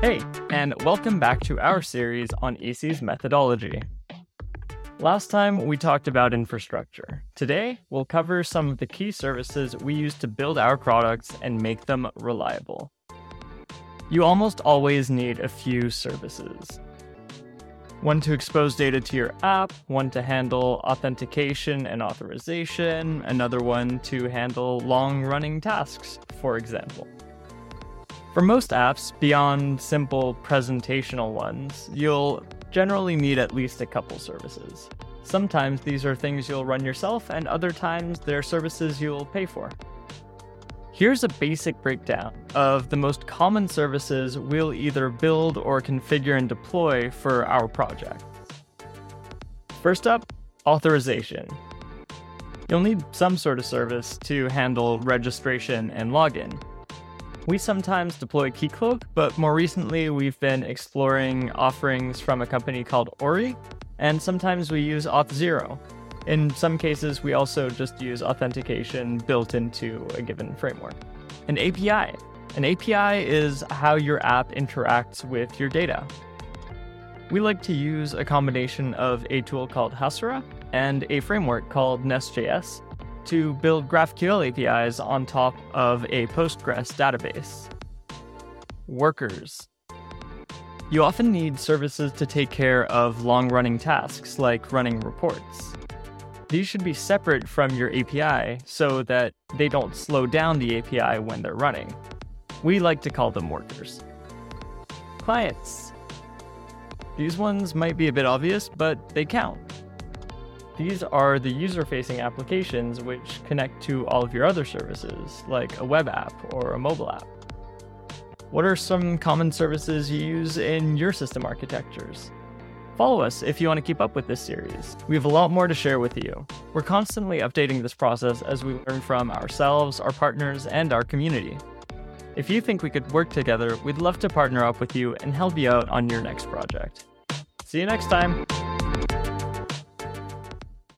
Hey, and welcome back to our series on EC's methodology. Last time we talked about infrastructure. Today, we'll cover some of the key services we use to build our products and make them reliable. You almost always need a few services. One to expose data to your app, one to handle authentication and authorization, another one to handle long running tasks, for example. For most apps, beyond simple presentational ones, you'll generally need at least a couple services. Sometimes these are things you'll run yourself, and other times they're services you'll pay for. Here's a basic breakdown of the most common services we'll either build or configure and deploy for our project. First up, authorization. You'll need some sort of service to handle registration and login. We sometimes deploy Keycloak, but more recently we've been exploring offerings from a company called Ory, and sometimes we use Auth0. In some cases, we also just use authentication built into a given framework. An API. An API is how your app interacts with your data. We like to use a combination of a tool called Hasura and a framework called Nest.js to build GraphQL APIs on top of a Postgres database. Workers. You often need services to take care of long running tasks like running reports. These should be separate from your API so that they don't slow down the API when they're running. We like to call them workers. Clients. These ones might be a bit obvious, but they count. These are the user facing applications which connect to all of your other services, like a web app or a mobile app. What are some common services you use in your system architectures? Follow us if you want to keep up with this series. We have a lot more to share with you. We're constantly updating this process as we learn from ourselves, our partners, and our community. If you think we could work together, we'd love to partner up with you and help you out on your next project. See you next time!